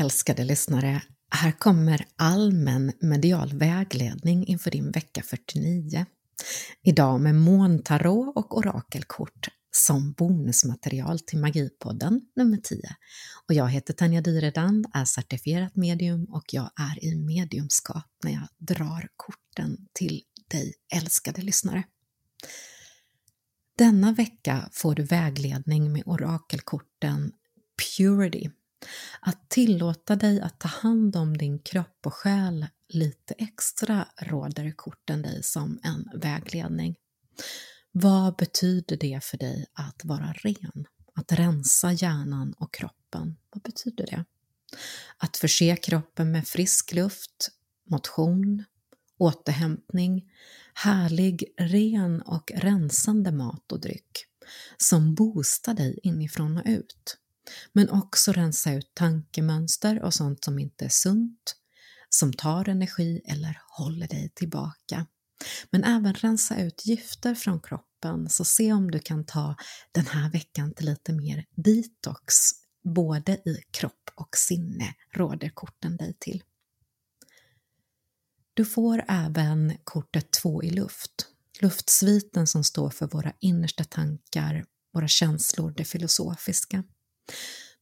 Älskade lyssnare, här kommer allmän medial vägledning inför din vecka 49. Idag med måntarot och orakelkort som bonusmaterial till Magipodden nummer 10. Och jag heter Tanja Dyredand, är certifierat medium och jag är i mediumskap när jag drar korten till dig älskade lyssnare. Denna vecka får du vägledning med orakelkorten Purity att tillåta dig att ta hand om din kropp och själ lite extra råder korten dig som en vägledning. Vad betyder det för dig att vara ren? Att rensa hjärnan och kroppen, vad betyder det? Att förse kroppen med frisk luft, motion, återhämtning, härlig, ren och rensande mat och dryck som boostar dig inifrån och ut. Men också rensa ut tankemönster och sånt som inte är sunt, som tar energi eller håller dig tillbaka. Men även rensa ut gifter från kroppen, så se om du kan ta den här veckan till lite mer detox, både i kropp och sinne, råder korten dig till. Du får även kortet två i luft, luftsviten som står för våra innersta tankar, våra känslor, det filosofiska.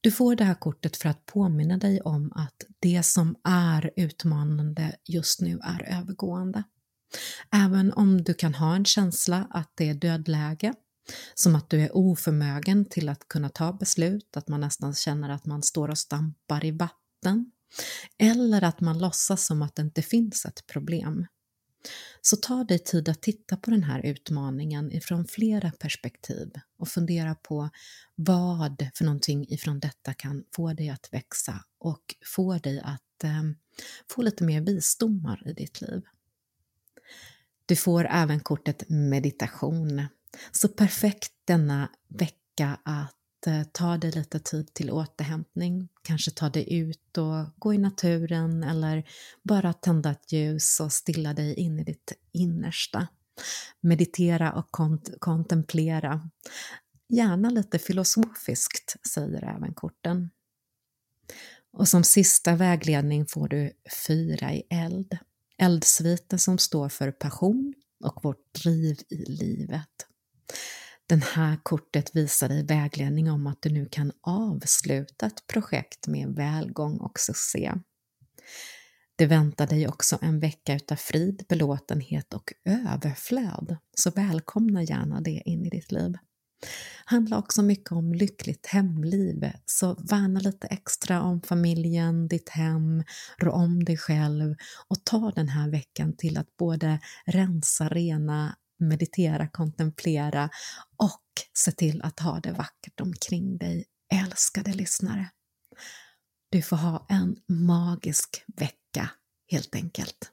Du får det här kortet för att påminna dig om att det som är utmanande just nu är övergående. Även om du kan ha en känsla att det är dödläge, som att du är oförmögen till att kunna ta beslut, att man nästan känner att man står och stampar i vatten, eller att man låtsas som att det inte finns ett problem. Så ta dig tid att titta på den här utmaningen ifrån flera perspektiv och fundera på vad för någonting ifrån detta kan få dig att växa och få dig att eh, få lite mer visdomar i ditt liv. Du får även kortet meditation. Så perfekt denna vecka att Eh, ta dig lite tid till återhämtning, kanske ta dig ut och gå i naturen eller bara tända ett ljus och stilla dig in i ditt innersta. Meditera och kont kontemplera. Gärna lite filosofiskt, säger även korten. Och som sista vägledning får du fyra i eld. Eldsviten som står för passion och vårt driv i livet. Den här kortet visar dig vägledning om att du nu kan avsluta ett projekt med välgång och succé. Det väntar dig också en vecka utav frid, belåtenhet och överflöd, så välkomna gärna det in i ditt liv. handlar också mycket om lyckligt hemliv, så värna lite extra om familjen, ditt hem, rå om dig själv och ta den här veckan till att både rensa, rena meditera, kontemplera och se till att ha det vackert omkring dig, älskade lyssnare. Du får ha en magisk vecka helt enkelt.